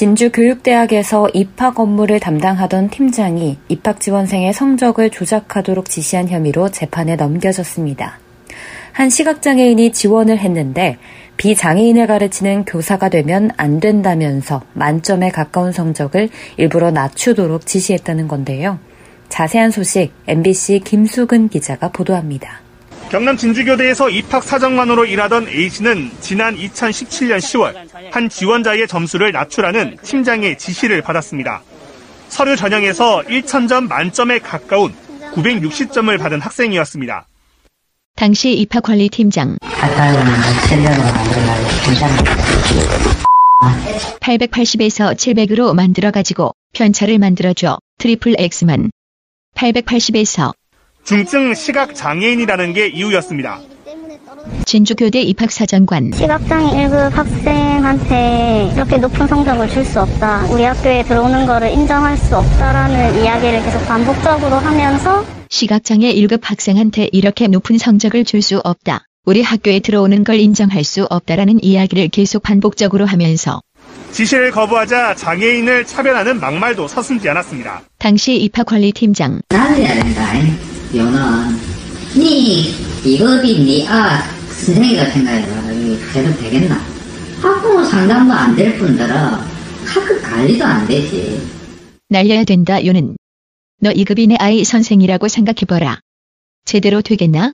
진주교육대학에서 입학 업무를 담당하던 팀장이 입학 지원생의 성적을 조작하도록 지시한 혐의로 재판에 넘겨졌습니다. 한 시각장애인이 지원을 했는데 비장애인을 가르치는 교사가 되면 안 된다면서 만점에 가까운 성적을 일부러 낮추도록 지시했다는 건데요. 자세한 소식 MBC 김수근 기자가 보도합니다. 경남 진주교대에서 입학 사정관으로 일하던 A씨는 지난 2017년 10월 한 지원자의 점수를 낮추라는 팀장의 지시를 받았습니다. 서류 전형에서 1,000점 만점에 가까운 960점을 받은 학생이었습니다. 당시 입학관리팀장 880에서 700으로 만들어가지고 편차를 만들어줘 triple X만 880에서 중증 시각 장애인이라는 게 이유였습니다. 진주교대 입학사정관 시각장애 1급 학생한테 이렇게 높은 성적을 줄 수 없다. 우리 학교에 들어오는 거를 인정할 수 없다라는 이야기를 계속 반복적으로 하면서 시각장애 1급 학생한테 이렇게 높은 성적을 줄 수 없다. 우리 학교에 들어오는 걸 인정할 수 없다라는 이야기를 계속 반복적으로 하면서 지시를 거부하자 장애인을 차별하는 막말도 서슴지 않았습니다. 당시 입학관리팀장 나눠야 된다. 요는 니 이거비 니아 선생이가 생각해봐. 이거 제대로 되겠나? 학부모 상담도 안 될 뿐더러 학급 관리도 안 되지. 날려야 된다 요는 너 2급이 내 아이 선생이라고 생각해봐라. 제대로 되겠나?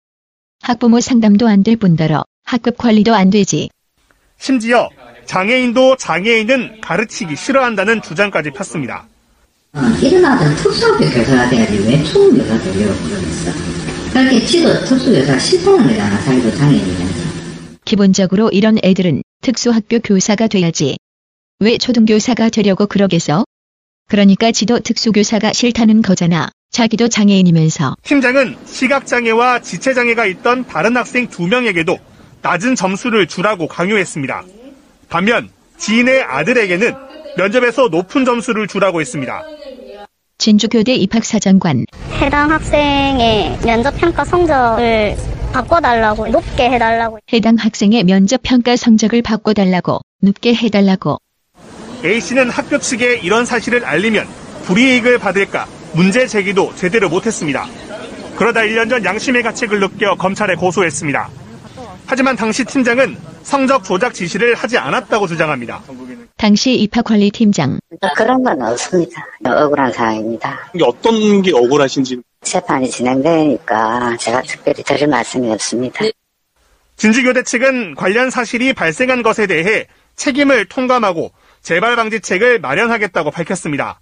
학부모 상담도 안 될 뿐더러 학급 관리도 안 되지. 심지어 장애인도 장애인은 가르치기 싫어한다는 주장까지 폈습니다. 어, 일어나던 특수학교 교사가 돼야지 왜 초등교사 되려고 그러겠어. 그렇게 지도 특수교사 싫다는 거잖아. 자기도 장애인이면서. 기본적으로 이런 애들은 특수학교 교사가 돼야지. 왜 초등교사가 되려고 그러겠어? 그러니까 지도 특수교사가 싫다는 거잖아. 자기도 장애인이면서. 팀장은 시각장애와 지체장애가 있던 다른 학생 두 명에게도 낮은 점수를 주라고 강요했습니다. 반면 지인의 아들에게는 면접에서 높은 점수를 주라고 했습니다. 진주교대 입학사정관 해당 학생의 면접 평가 성적을 바꿔달라고 높게 해달라고 해당 학생의 면접 평가 성적을 바꿔달라고 높게 해달라고 A씨는 학교 측에 이런 사실을 알리면 불이익을 받을까 문제 제기도 제대로 못했습니다. 그러다 1년 전 양심의 가책을 느껴 검찰에 고소했습니다. 하지만 당시 팀장은 성적 조작 지시를 하지 않았다고 주장합니다. 당시 입학관리팀장 그런 건 없습니다. 억울한 상황입니다. 이게 어떤 게 억울하신지 재판이 진행되니까 제가 특별히 드릴 말씀이 없습니다. 진주교대 측은 관련 사실이 발생한 것에 대해 책임을 통감하고 재발 방지책을 마련하겠다고 밝혔습니다.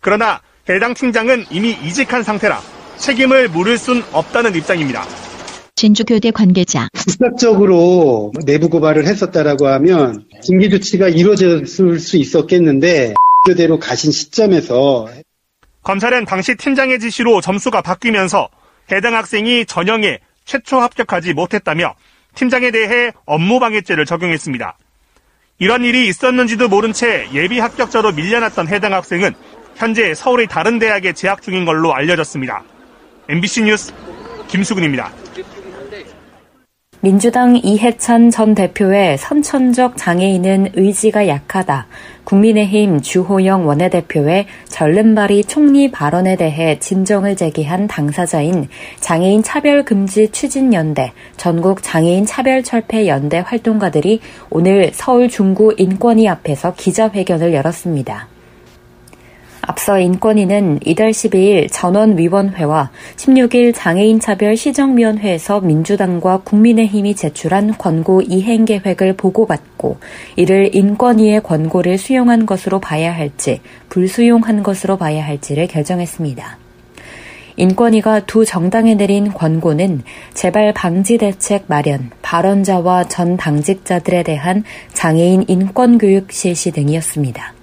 그러나 해당 팀장은 이미 이직한 상태라 책임을 물을 순 없다는 입장입니다. 진주교대 관계자 즉각적으로 내부 고발을 했었다라고 하면 징계 조치가 이루어졌을 수 있었겠는데 그대로 가신 시점에서 검찰은 당시 팀장의 지시로 점수가 바뀌면서 해당 학생이 전형에 최초 합격하지 못했다며 팀장에 대해 업무방해죄를 적용했습니다. 이런 일이 있었는지도 모른 채 예비 합격자로 밀려났던 해당 학생은 현재 서울의 다른 대학에 재학 중인 걸로 알려졌습니다. MBC 뉴스 김수근입니다. 민주당 이해찬 전 대표의 선천적 장애인은 의지가 약하다. 국민의힘 주호영 원내대표의 절름발이 총리 발언에 대해 진정을 제기한 당사자인 장애인 차별금지 추진연대, 전국 장애인 차별철폐연대 활동가들이 오늘 서울 중구 인권위 앞에서 기자회견을 열었습니다. 앞서 인권위는 이달 12일 전원위원회와 16일 장애인차별 시정위원회에서 민주당과 국민의힘이 제출한 권고 이행 계획을 보고받고 이를 인권위의 권고를 수용한 것으로 봐야 할지 불수용한 것으로 봐야 할지를 결정했습니다. 인권위가 두 정당에 내린 권고는 재발 방지 대책 마련, 발언자와 전 당직자들에 대한 장애인 인권 교육 실시 등이었습니다.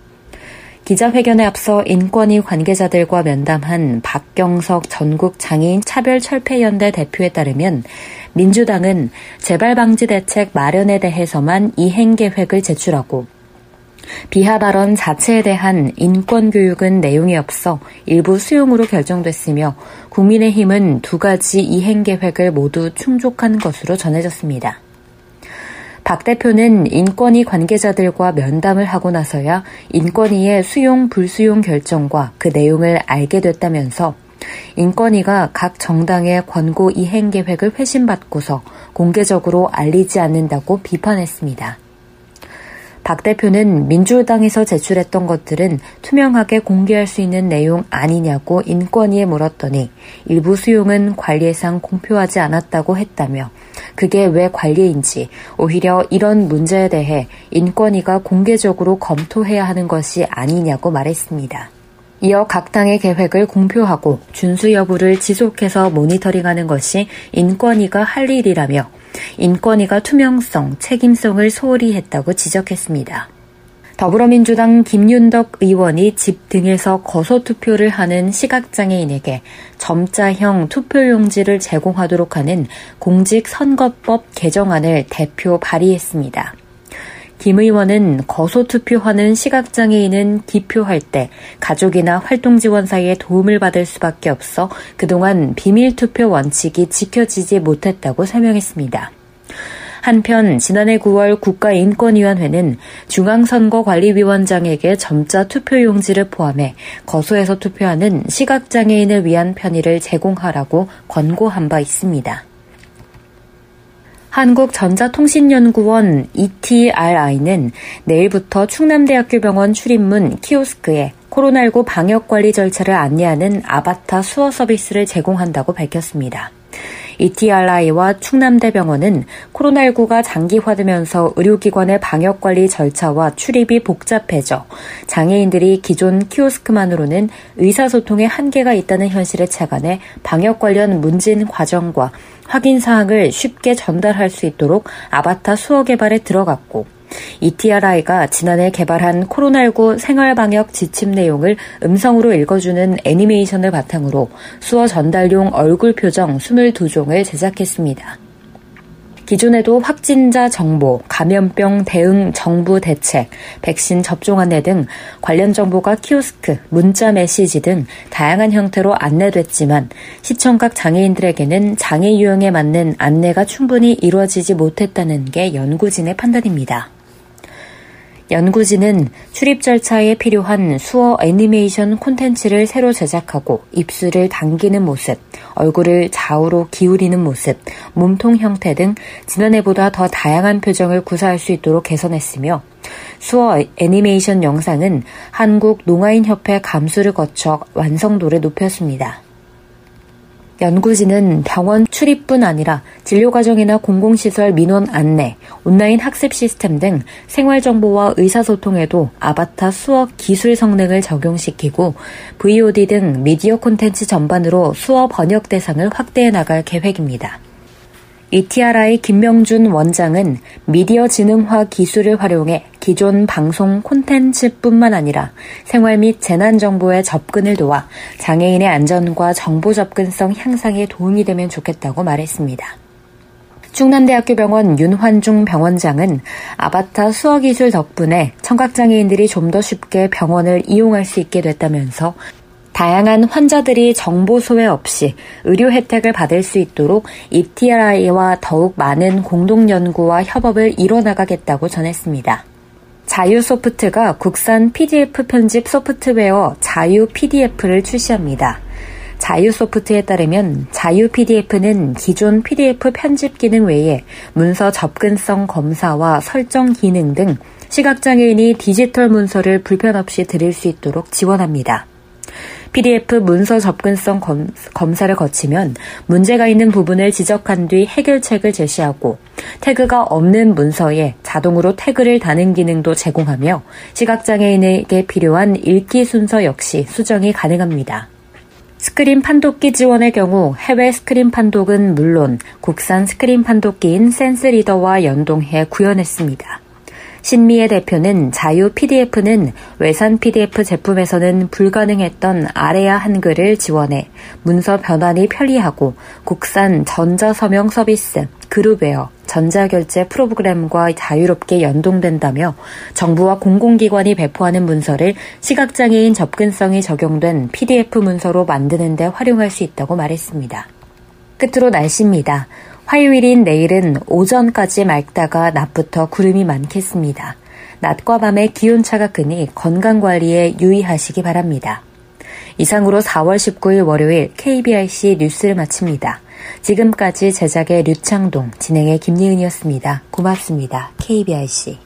기자회견에 앞서 인권위 관계자들과 면담한 박경석 전국 장애인 차별 철폐연대 대표에 따르면 민주당은 재발 방지 대책 마련에 대해서만 이행 계획을 제출하고 비하 발언 자체에 대한 인권 교육은 내용이 없어 일부 수용으로 결정됐으며 국민의힘은 두 가지 이행 계획을 모두 충족한 것으로 전해졌습니다. 박 대표는 인권위 관계자들과 면담을 하고 나서야 인권위의 수용 불수용 결정과 그 내용을 알게 됐다면서 인권위가 각 정당의 권고 이행 계획을 회신받고서 공개적으로 알리지 않는다고 비판했습니다. 박 대표는 민주당에서 제출했던 것들은 투명하게 공개할 수 있는 내용 아니냐고 인권위에 물었더니 일부 수용은 관리상 공표하지 않았다고 했다며 그게 왜 관리인지 오히려 이런 문제에 대해 인권위가 공개적으로 검토해야 하는 것이 아니냐고 말했습니다. 이어 각 당의 계획을 공표하고 준수 여부를 지속해서 모니터링하는 것이 인권위가 할 일이라며 인권위가 투명성, 책임성을 소홀히 했다고 지적했습니다. 더불어민주당 김윤덕 의원이 집 등에서 거소 투표를 하는 시각장애인에게 점자형 투표용지를 제공하도록 하는 공직선거법 개정안을 대표 발의했습니다. 김 의원은 거소 투표하는 시각장애인은 기표할 때 가족이나 활동 지원사의 도움을 받을 수밖에 없어 그동안 비밀 투표 원칙이 지켜지지 못했다고 설명했습니다. 한편 지난해 9월 국가인권위원회는 중앙선거관리위원장에게 점자 투표용지를 포함해 거소해서 투표하는 시각장애인을 위한 편의를 제공하라고 권고한 바 있습니다. 한국전자통신연구원 ETRI는 내일부터 충남대학교 병원 출입문 키오스크에 코로나19 방역 관리 절차를 안내하는 아바타 수어 서비스를 제공한다고 밝혔습니다. ETRI와 충남대병원은 코로나19가 장기화되면서 의료기관의 방역관리 절차와 출입이 복잡해져 장애인들이 기존 키오스크만으로는 의사소통에 한계가 있다는 현실에 착안해 방역 관련 문진 과정과 확인 사항을 쉽게 전달할 수 있도록 아바타 수어 개발에 들어갔고 ETRI가 지난해 개발한 코로나19 생활방역 지침 내용을 음성으로 읽어주는 애니메이션을 바탕으로 수어 전달용 얼굴 표정 22종을 제작했습니다. 기존에도 확진자 정보, 감염병 대응 정부 대책, 백신 접종 안내 등 관련 정보가 키오스크, 문자 메시지 등 다양한 형태로 안내됐지만 시청각 장애인들에게는 장애 유형에 맞는 안내가 충분히 이루어지지 못했다는 게 연구진의 판단입니다. 연구진은 출입 절차에 필요한 수어 애니메이션 콘텐츠를 새로 제작하고 입술을 당기는 모습, 얼굴을 좌우로 기울이는 모습, 몸통 형태 등 지난해보다 더 다양한 표정을 구사할 수 있도록 개선했으며 수어 애니메이션 영상은 한국 농아인협회 감수를 거쳐 완성도를 높였습니다. 연구진은 병원 출입뿐 아니라 진료과정이나 공공시설 민원 안내, 온라인 학습 시스템 등 생활정보와 의사소통에도 아바타 수업 기술 성능을 적용시키고 VOD 등 미디어 콘텐츠 전반으로 수어 번역 대상을 확대해 나갈 계획입니다. ETRI 김명준 원장은 미디어 지능화 기술을 활용해 기존 방송 콘텐츠뿐만 아니라 생활 및 재난 정보에 접근을 도와 장애인의 안전과 정보 접근성 향상에 도움이 되면 좋겠다고 말했습니다. 충남대학교 병원 윤환중 병원장은 아바타 수어 기술 덕분에 청각장애인들이 좀 더 쉽게 병원을 이용할 수 있게 됐다면서 다양한 환자들이 정보 소외 없이 의료 혜택을 받을 수 있도록 ETRI와 더욱 많은 공동 연구와 협업을 이뤄나가겠다고 전했습니다. 자유소프트가 국산 PDF 편집 소프트웨어 자유 PDF를 출시합니다. 자유소프트에 따르면 자유 PDF는 기존 PDF 편집 기능 외에 문서 접근성 검사와 설정 기능 등 시각장애인이 디지털 문서를 불편 없이 들을 수 있도록 지원합니다. PDF 문서 접근성 검, 검사를 거치면 문제가 있는 부분을 지적한 뒤 해결책을 제시하고 태그가 없는 문서에 자동으로 태그를 다는 기능도 제공하며 시각장애인에게 필요한 읽기 순서 역시 수정이 가능합니다. 스크린 판독기 지원의 경우 해외 스크린 판독은 물론 국산 스크린 판독기인 센스 리더와 연동해 구현했습니다. 신미애 대표는 자유 PDF는 외산 PDF 제품에서는 불가능했던 아래아 한글을 지원해 문서 변환이 편리하고 국산 전자서명 서비스, 그룹웨어, 전자결제 프로그램과 자유롭게 연동된다며 정부와 공공기관이 배포하는 문서를 시각장애인 접근성이 적용된 PDF 문서로 만드는 데 활용할 수 있다고 말했습니다. 끝으로 날씨입니다. 화요일인 내일은 오전까지 맑다가 낮부터 구름이 많겠습니다. 낮과 밤의 기온차가 크니 건강관리에 유의하시기 바랍니다. 이상으로 4월 19일 월요일 KBRC 뉴스를 마칩니다. 지금까지 제작의 류창동, 진행의 김예은이었습니다. 고맙습니다. KBRC.